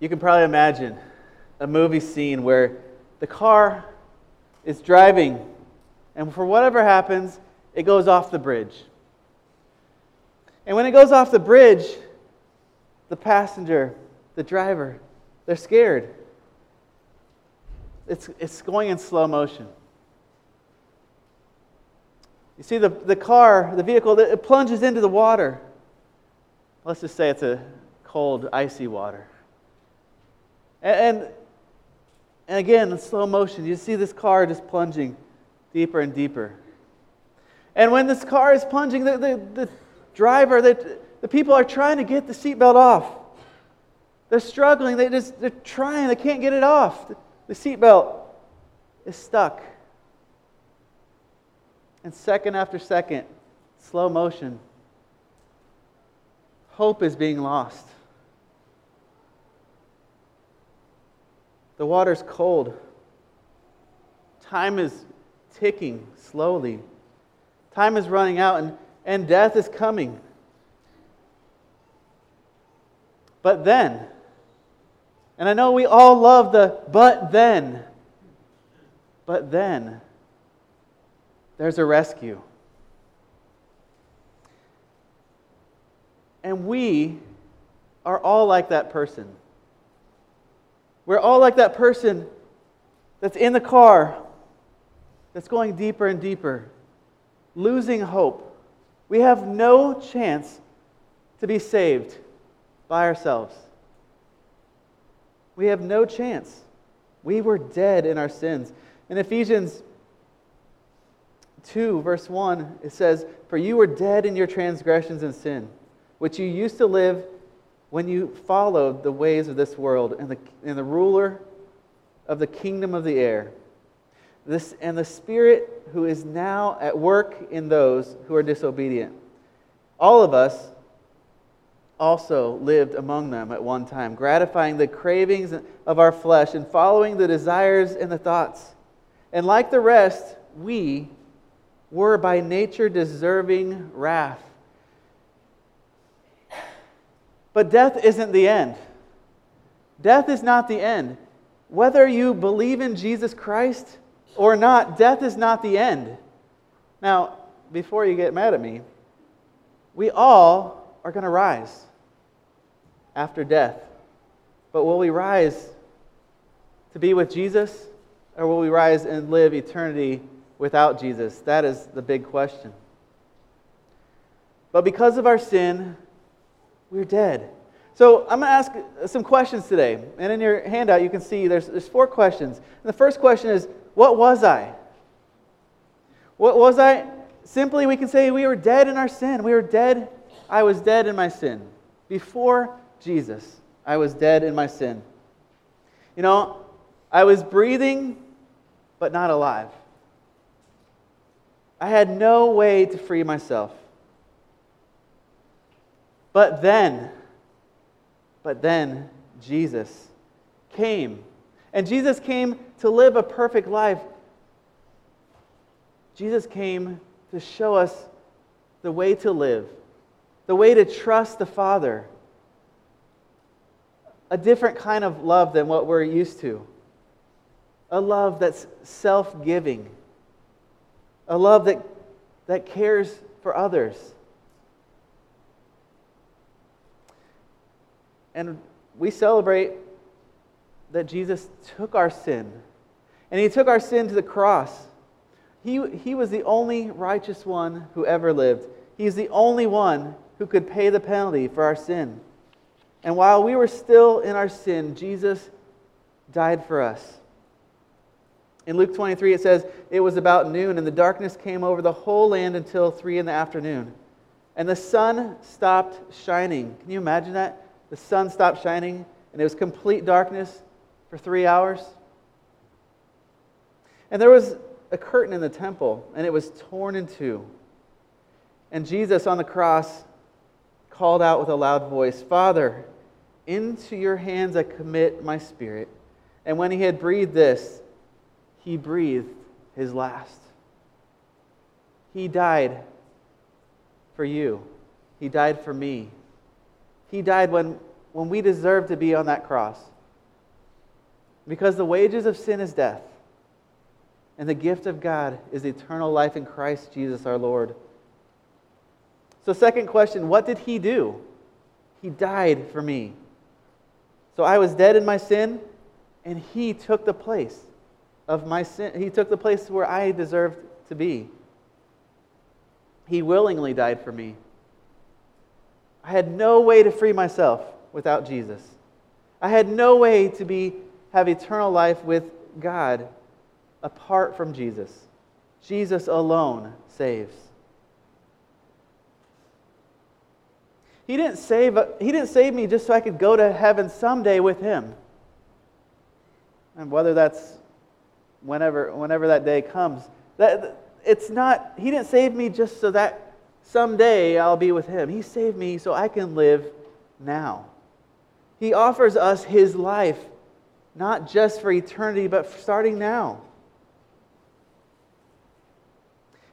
you can probably imagine a movie scene where the car is driving, and for whatever happens, it goes off the bridge. And when it goes off the bridge, the passenger, the driver, they're scared. It's, it's going in slow motion. You see, the, the car, the vehicle, it plunges into the water. Let's just say it's a cold, icy water. And, and, and again, in slow motion, you see this car just plunging deeper and deeper. And when this car is plunging, the, the, the driver, the, the people are trying to get the seatbelt off. They're struggling. They just, they're trying. They can't get it off. The, the seatbelt is stuck. And second after second, slow motion, hope is being lost. The water's cold. Time is ticking slowly. Time is running out, and, and death is coming. But then, and I know we all love the but then, but then, there's a rescue. And we are all like that person. We're all like that person that's in the car, that's going deeper and deeper, losing hope. We have no chance to be saved by ourselves. We have no chance. We were dead in our sins. In Ephesians 2, verse 1, it says, For you were dead in your transgressions and sin, which you used to live when you followed the ways of this world and the, and the ruler of the kingdom of the air. This, and the Spirit who is now at work in those who are disobedient. All of us also lived among them at one time, gratifying the cravings of our flesh and following the desires and the thoughts. And like the rest, we were by nature deserving wrath. But death isn't the end. Death is not the end. Whether you believe in Jesus Christ or not, death is not the end. Now, before you get mad at me, we all are going to rise after death. But will we rise to be with Jesus or will we rise and live eternity without Jesus? That is the big question. But because of our sin, we're dead. So I'm going to ask some questions today. And in your handout, you can see there's, there's four questions. And the first question is What was I? What was I? Simply, we can say we were dead in our sin. We were dead. I was dead in my sin. Before Jesus, I was dead in my sin. You know, I was breathing, but not alive. I had no way to free myself. But then, but then Jesus came. And Jesus came to live a perfect life. Jesus came to show us the way to live, the way to trust the Father. A different kind of love than what we're used to. A love that's self giving a love that, that cares for others. And we celebrate that Jesus took our sin, and he took our sin to the cross. He, he was the only righteous one who ever lived. He's the only one who could pay the penalty for our sin. And while we were still in our sin, Jesus died for us. In Luke 23, it says, It was about noon, and the darkness came over the whole land until 3 in the afternoon. And the sun stopped shining. Can you imagine that? The sun stopped shining, and it was complete darkness for three hours. And there was a curtain in the temple, and it was torn in two. And Jesus on the cross called out with a loud voice, Father, into your hands I commit my spirit. And when he had breathed this, he breathed his last. He died for you. He died for me. He died when when we deserve to be on that cross. Because the wages of sin is death, and the gift of God is eternal life in Christ Jesus our Lord. So, second question what did he do? He died for me. So I was dead in my sin, and he took the place of my sin. He took the place where I deserved to be. He willingly died for me. I had no way to free myself without Jesus. I had no way to be have eternal life with God apart from Jesus. Jesus alone saves. He didn't save, he didn't save me just so I could go to heaven someday with him. And whether that's whenever, whenever that day comes, that, it's not, he didn't save me just so that someday I'll be with him. He saved me so I can live now. He offers us his life, not just for eternity, but starting now.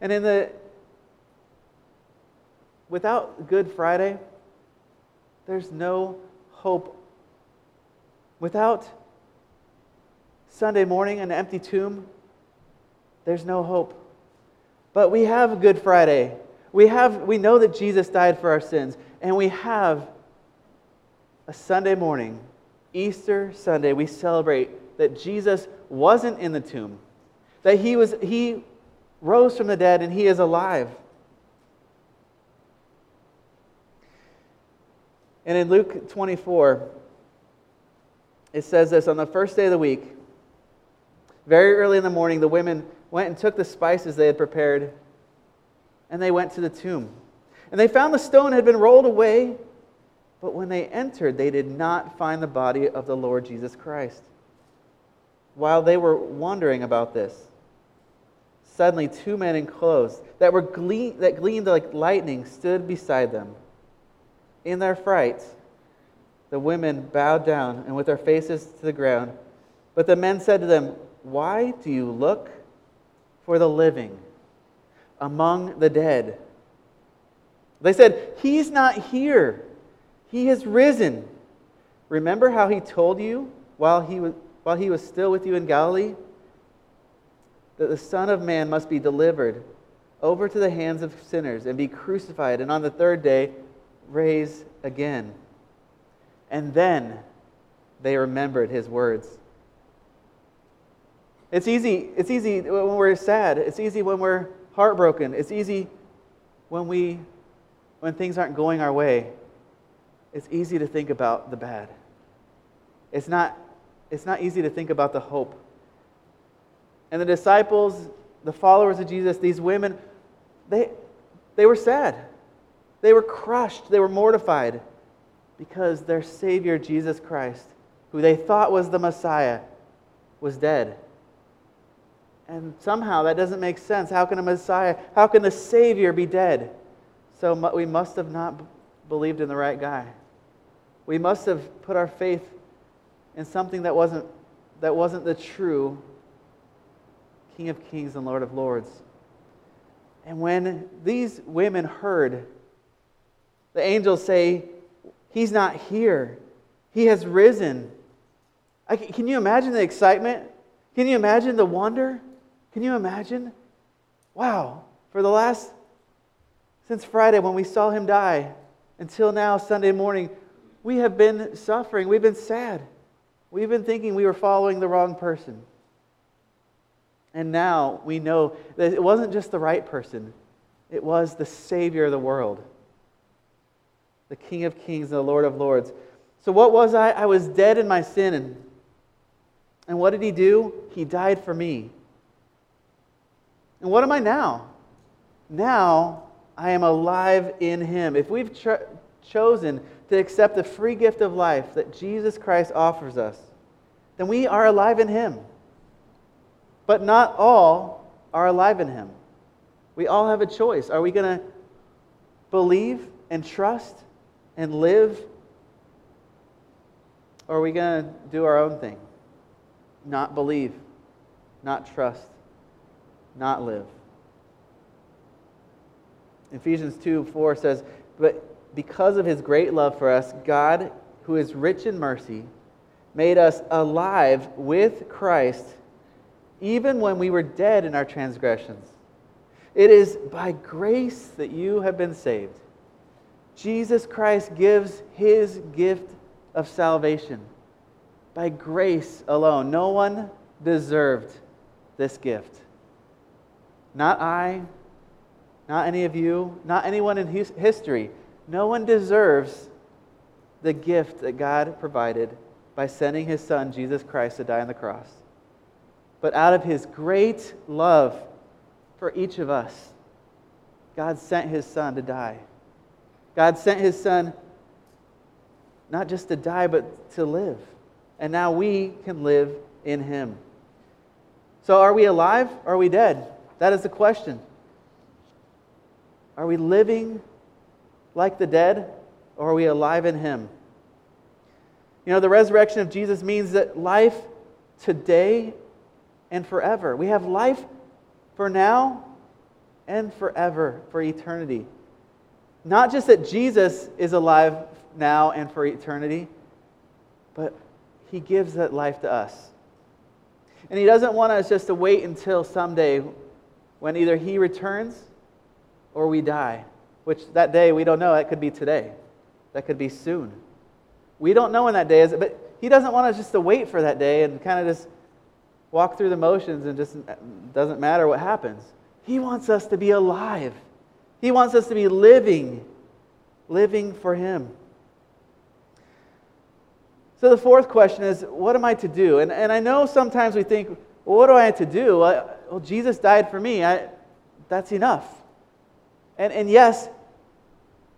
And in the without Good Friday, there's no hope. Without Sunday morning, an empty tomb, there's no hope. But we have Good Friday. We, have, we know that Jesus died for our sins, and we have a Sunday morning, Easter Sunday, we celebrate that Jesus wasn't in the tomb, that he, was, he rose from the dead and he is alive. And in Luke 24, it says this on the first day of the week, very early in the morning, the women went and took the spices they had prepared, and they went to the tomb. And they found the stone had been rolled away, but when they entered, they did not find the body of the Lord Jesus Christ. While they were wondering about this, suddenly two men in clothes that, were gleam, that gleamed like lightning stood beside them. In their fright, the women bowed down and with their faces to the ground. But the men said to them, Why do you look for the living among the dead? They said, He's not here. He has risen. Remember how he told you while he was, while he was still with you in Galilee? That the Son of Man must be delivered over to the hands of sinners and be crucified, and on the third day raise again. And then they remembered his words. It's easy, it's easy when we're sad. It's easy when we're heartbroken. It's easy when we when things aren't going our way. It's easy to think about the bad. It's not, it's not easy to think about the hope. And the disciples, the followers of Jesus, these women, they, they were sad. They were crushed, they were mortified because their Savior, Jesus Christ, who they thought was the Messiah, was dead. And somehow that doesn't make sense. How can a Messiah, how can the Savior be dead? So we must have not believed in the right guy. We must have put our faith in something that wasn't, that wasn't the true King of Kings and Lord of Lords. And when these women heard the angels say, He's not here. He has risen. I, can you imagine the excitement? Can you imagine the wonder? Can you imagine? Wow, for the last, since Friday when we saw him die, until now, Sunday morning, we have been suffering. We've been sad. We've been thinking we were following the wrong person. And now we know that it wasn't just the right person, it was the Savior of the world the King of Kings and the Lord of Lords. So, what was I? I was dead in my sin. And, and what did He do? He died for me. And what am I now? Now I am alive in Him. If we've cho- chosen to accept the free gift of life that Jesus Christ offers us, then we are alive in Him. But not all are alive in Him. We all have a choice. Are we going to believe and trust and live? Or are we going to do our own thing? Not believe, not trust, not live. Ephesians 2 4 says, But because of his great love for us, God, who is rich in mercy, made us alive with Christ even when we were dead in our transgressions. It is by grace that you have been saved. Jesus Christ gives his gift of salvation by grace alone. No one deserved this gift. Not I, not any of you, not anyone in history. No one deserves the gift that God provided by sending his son, Jesus Christ, to die on the cross. But out of his great love for each of us, God sent his son to die. God sent his son not just to die, but to live. And now we can live in him. So, are we alive or are we dead? That is the question. Are we living like the dead or are we alive in him? You know, the resurrection of Jesus means that life today and forever. We have life for now and forever, for eternity. Not just that Jesus is alive now and for eternity, but he gives that life to us. And he doesn't want us just to wait until someday when either he returns or we die, which that day we don't know. That could be today, that could be soon. We don't know when that day is, but he doesn't want us just to wait for that day and kind of just walk through the motions and just mm, doesn't matter what happens. He wants us to be alive. He wants us to be living, living for Him. So the fourth question is, what am I to do? And, and I know sometimes we think, well, what do I have to do? Well, Jesus died for me. I, that's enough. And, and yes,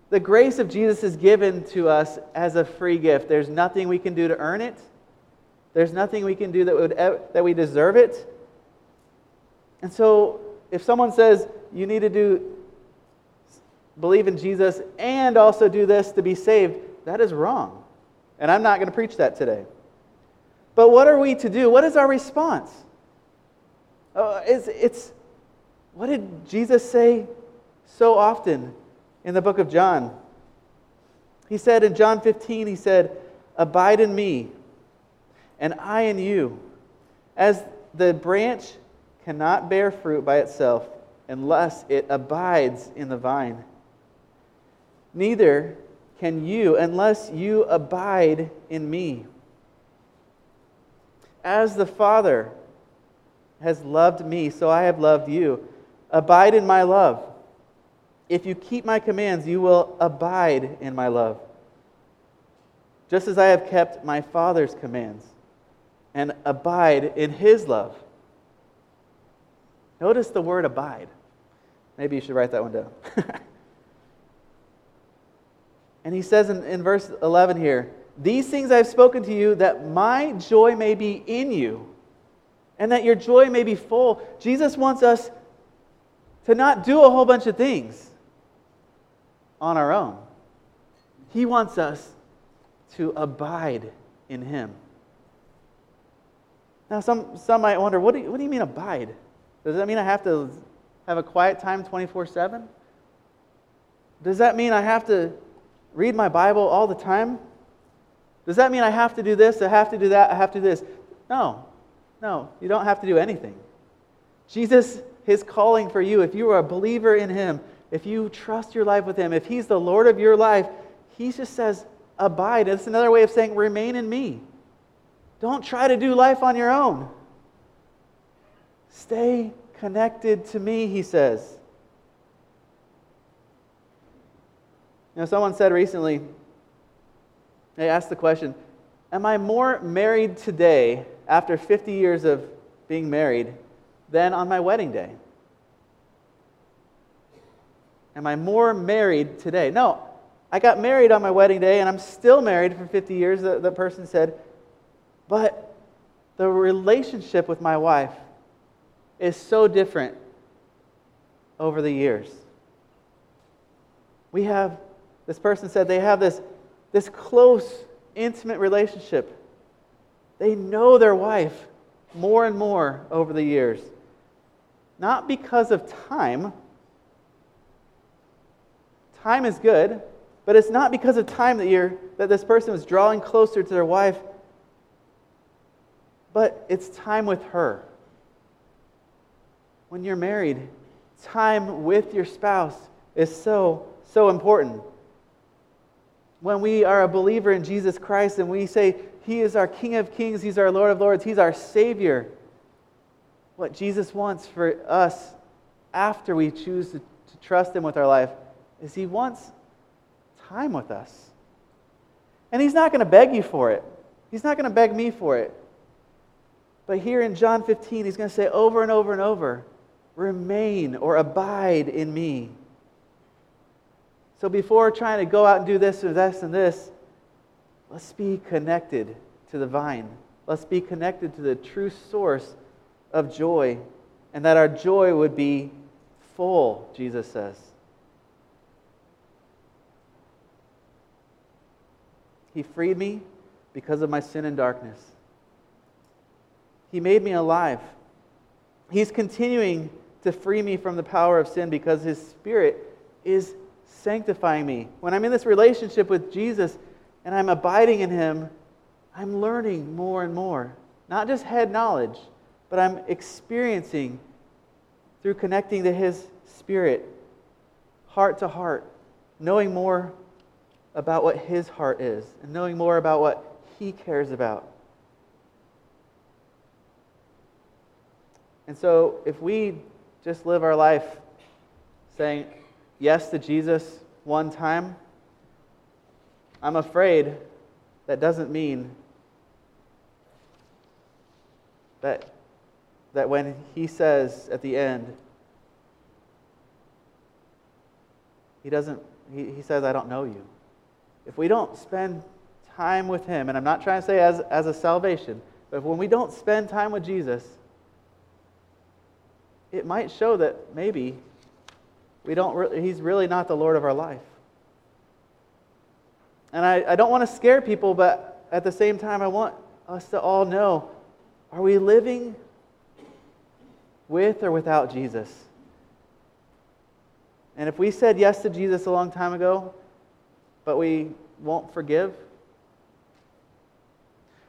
the grace of Jesus is given to us as a free gift. There's nothing we can do to earn it. There's nothing we can do that, would, that we deserve it. And so, if someone says you need to do believe in Jesus and also do this to be saved, that is wrong. And I'm not going to preach that today. But what are we to do? What is our response? Uh, it's, it's, what did Jesus say so often in the book of John? He said in John 15, he said, Abide in me and I in you. As the branch cannot bear fruit by itself unless it abides in the vine, neither can you unless you abide in me. As the Father has loved me, so I have loved you. Abide in my love. If you keep my commands, you will abide in my love, just as I have kept my Father's commands and abide in his love. Notice the word abide. Maybe you should write that one down. and he says in, in verse 11 here, These things I've spoken to you that my joy may be in you and that your joy may be full. Jesus wants us to not do a whole bunch of things on our own. He wants us to abide in him. Now, some, some might wonder, what do, you, what do you mean abide? Does that mean I have to have a quiet time 24 7? Does that mean I have to read my Bible all the time? Does that mean I have to do this, I have to do that, I have to do this? No, no, you don't have to do anything. Jesus, his calling for you, if you are a believer in him, if you trust your life with him, if he's the Lord of your life, he just says, abide. It's another way of saying, remain in me. Don't try to do life on your own. Stay connected to me, he says. You know, someone said recently, they asked the question Am I more married today, after 50 years of being married, than on my wedding day? Am I more married today? No, I got married on my wedding day, and I'm still married for 50 years, the, the person said. But the relationship with my wife is so different over the years. We have, this person said, they have this, this close, intimate relationship. They know their wife more and more over the years. Not because of time. Time is good. But it's not because of time that you're that this person is drawing closer to their wife, but it's time with her. When you're married, time with your spouse is so, so important. When we are a believer in Jesus Christ and we say, He is our King of Kings, He's our Lord of Lords, He's our Savior, what Jesus wants for us after we choose to, to trust Him with our life is He wants time with us. And He's not going to beg you for it, He's not going to beg me for it. But here in John 15, He's going to say over and over and over, remain or abide in me. So before trying to go out and do this or this and this, let's be connected to the vine. Let's be connected to the true source of joy, and that our joy would be full, Jesus says. He freed me because of my sin and darkness. He made me alive. He's continuing to free me from the power of sin because His Spirit is sanctifying me. When I'm in this relationship with Jesus and I'm abiding in Him, I'm learning more and more. Not just head knowledge, but I'm experiencing through connecting to His Spirit, heart to heart, knowing more about what His heart is and knowing more about what He cares about. And so, if we just live our life saying yes to Jesus one time, I'm afraid that doesn't mean that, that when he says at the end, he doesn't, he, he says, I don't know you. If we don't spend time with him, and I'm not trying to say as, as a salvation, but when we don't spend time with Jesus, it might show that maybe we don't re- he's really not the Lord of our life. And I, I don't want to scare people, but at the same time, I want us to all know are we living with or without Jesus? And if we said yes to Jesus a long time ago, but we won't forgive,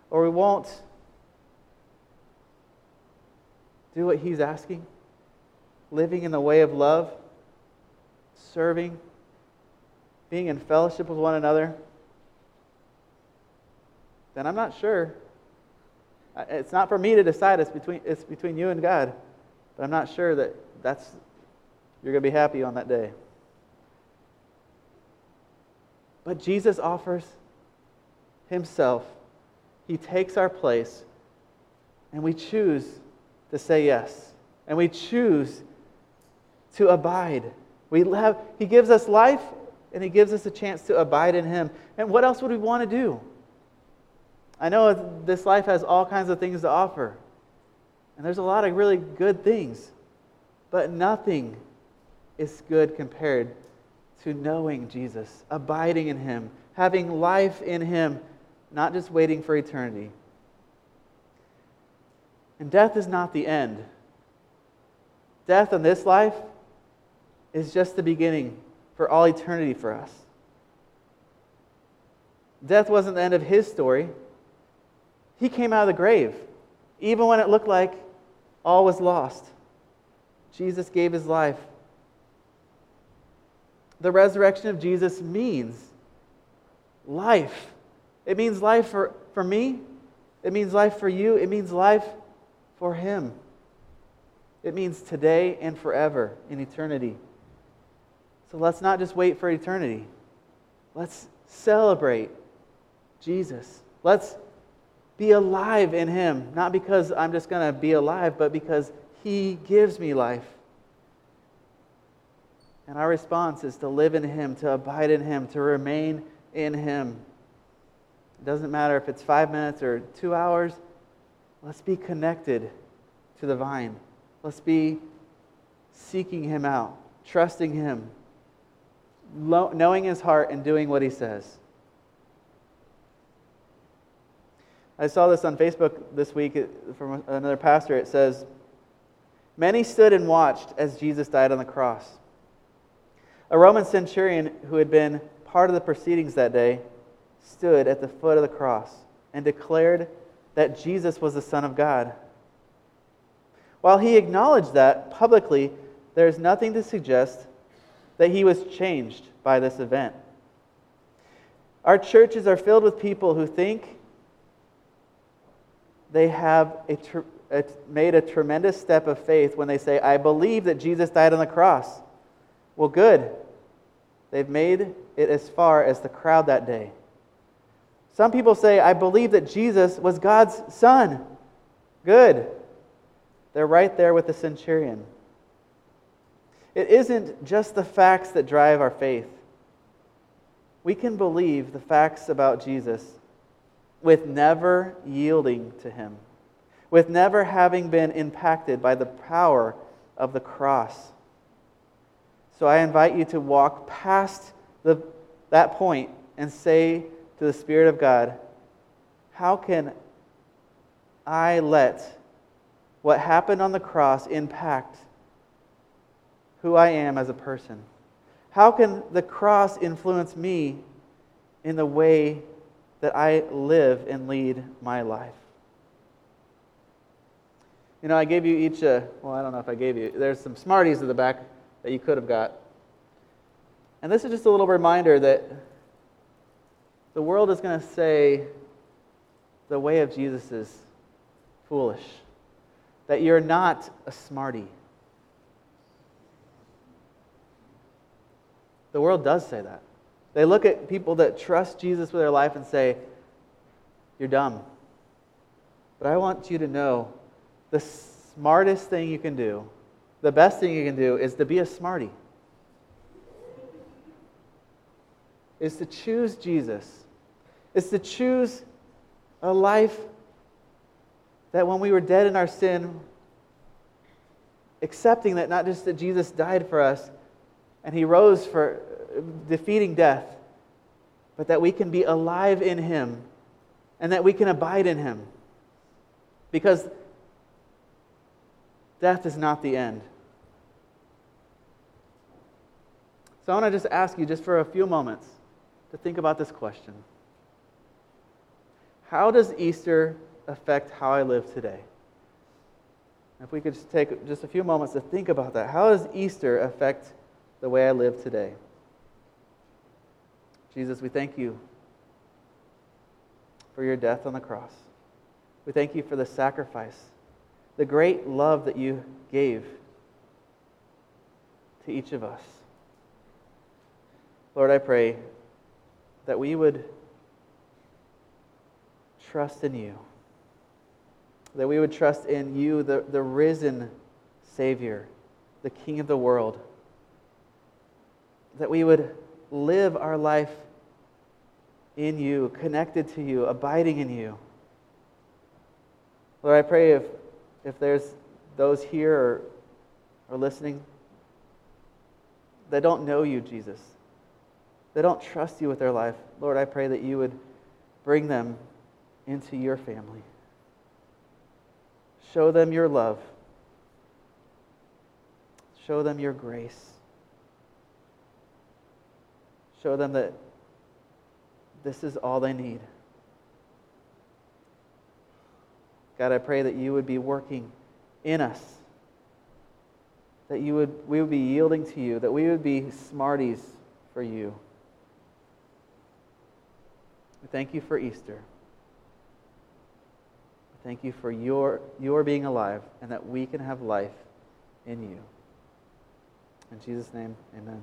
or we won't do what he's asking, living in the way of love, serving, being in fellowship with one another, then I'm not sure. It's not for me to decide. It's between, it's between you and God. But I'm not sure that that's, you're going to be happy on that day. But Jesus offers Himself. He takes our place, and we choose to say yes. And we choose to abide. We have, he gives us life and He gives us a chance to abide in Him. And what else would we want to do? I know this life has all kinds of things to offer, and there's a lot of really good things, but nothing is good compared to knowing Jesus, abiding in Him, having life in Him, not just waiting for eternity. And death is not the end. Death in this life is just the beginning for all eternity for us. Death wasn't the end of his story. He came out of the grave, even when it looked like all was lost. Jesus gave his life. The resurrection of Jesus means life. It means life for, for me, it means life for you, it means life for him. It means today and forever in eternity. So let's not just wait for eternity. Let's celebrate Jesus. Let's be alive in Him, not because I'm just going to be alive, but because He gives me life. And our response is to live in Him, to abide in Him, to remain in Him. It doesn't matter if it's five minutes or two hours. Let's be connected to the vine. Let's be seeking Him out, trusting Him knowing his heart and doing what he says. I saw this on Facebook this week from another pastor. It says, Many stood and watched as Jesus died on the cross. A Roman centurion who had been part of the proceedings that day, stood at the foot of the cross and declared that Jesus was the Son of God. While he acknowledged that publicly, there is nothing to suggest that he was changed by this event. Our churches are filled with people who think they have a made a tremendous step of faith when they say, I believe that Jesus died on the cross. Well, good. They've made it as far as the crowd that day. Some people say, I believe that Jesus was God's son. Good. They're right there with the centurion. It isn't just the facts that drive our faith. We can believe the facts about Jesus with never yielding to him, with never having been impacted by the power of the cross. So I invite you to walk past the, that point and say to the Spirit of God, How can I let what happened on the cross impact who I am as a person? How can the cross influence me in the way that I live and lead my life? You know, I gave you each a, well, I don't know if I gave you, there's some Smarties at the back that you could have got. And this is just a little reminder that the world is going to say the way of Jesus is foolish, that you're not a smarty. The world does say that. They look at people that trust Jesus with their life and say, You're dumb. But I want you to know the smartest thing you can do, the best thing you can do, is to be a smarty. Is to choose Jesus is to choose a life that when we were dead in our sin, accepting that not just that Jesus died for us and he rose for uh, defeating death, but that we can be alive in him and that we can abide in him. Because death is not the end. So I want to just ask you, just for a few moments, to think about this question. How does Easter affect how I live today? If we could just take just a few moments to think about that. How does Easter affect the way I live today? Jesus, we thank you for your death on the cross. We thank you for the sacrifice, the great love that you gave to each of us. Lord, I pray that we would trust in you. That we would trust in you, the, the risen Savior, the King of the world. That we would live our life in you, connected to you, abiding in you. Lord, I pray if, if there's those here or, or listening that don't know you, Jesus, they don't trust you with their life, Lord, I pray that you would bring them into your family. Show them your love. Show them your grace. Show them that this is all they need. God, I pray that you would be working in us. That you would, we would be yielding to you, that we would be smarties for you. We thank you for Easter. Thank you for your, your being alive and that we can have life in you. In Jesus' name, amen.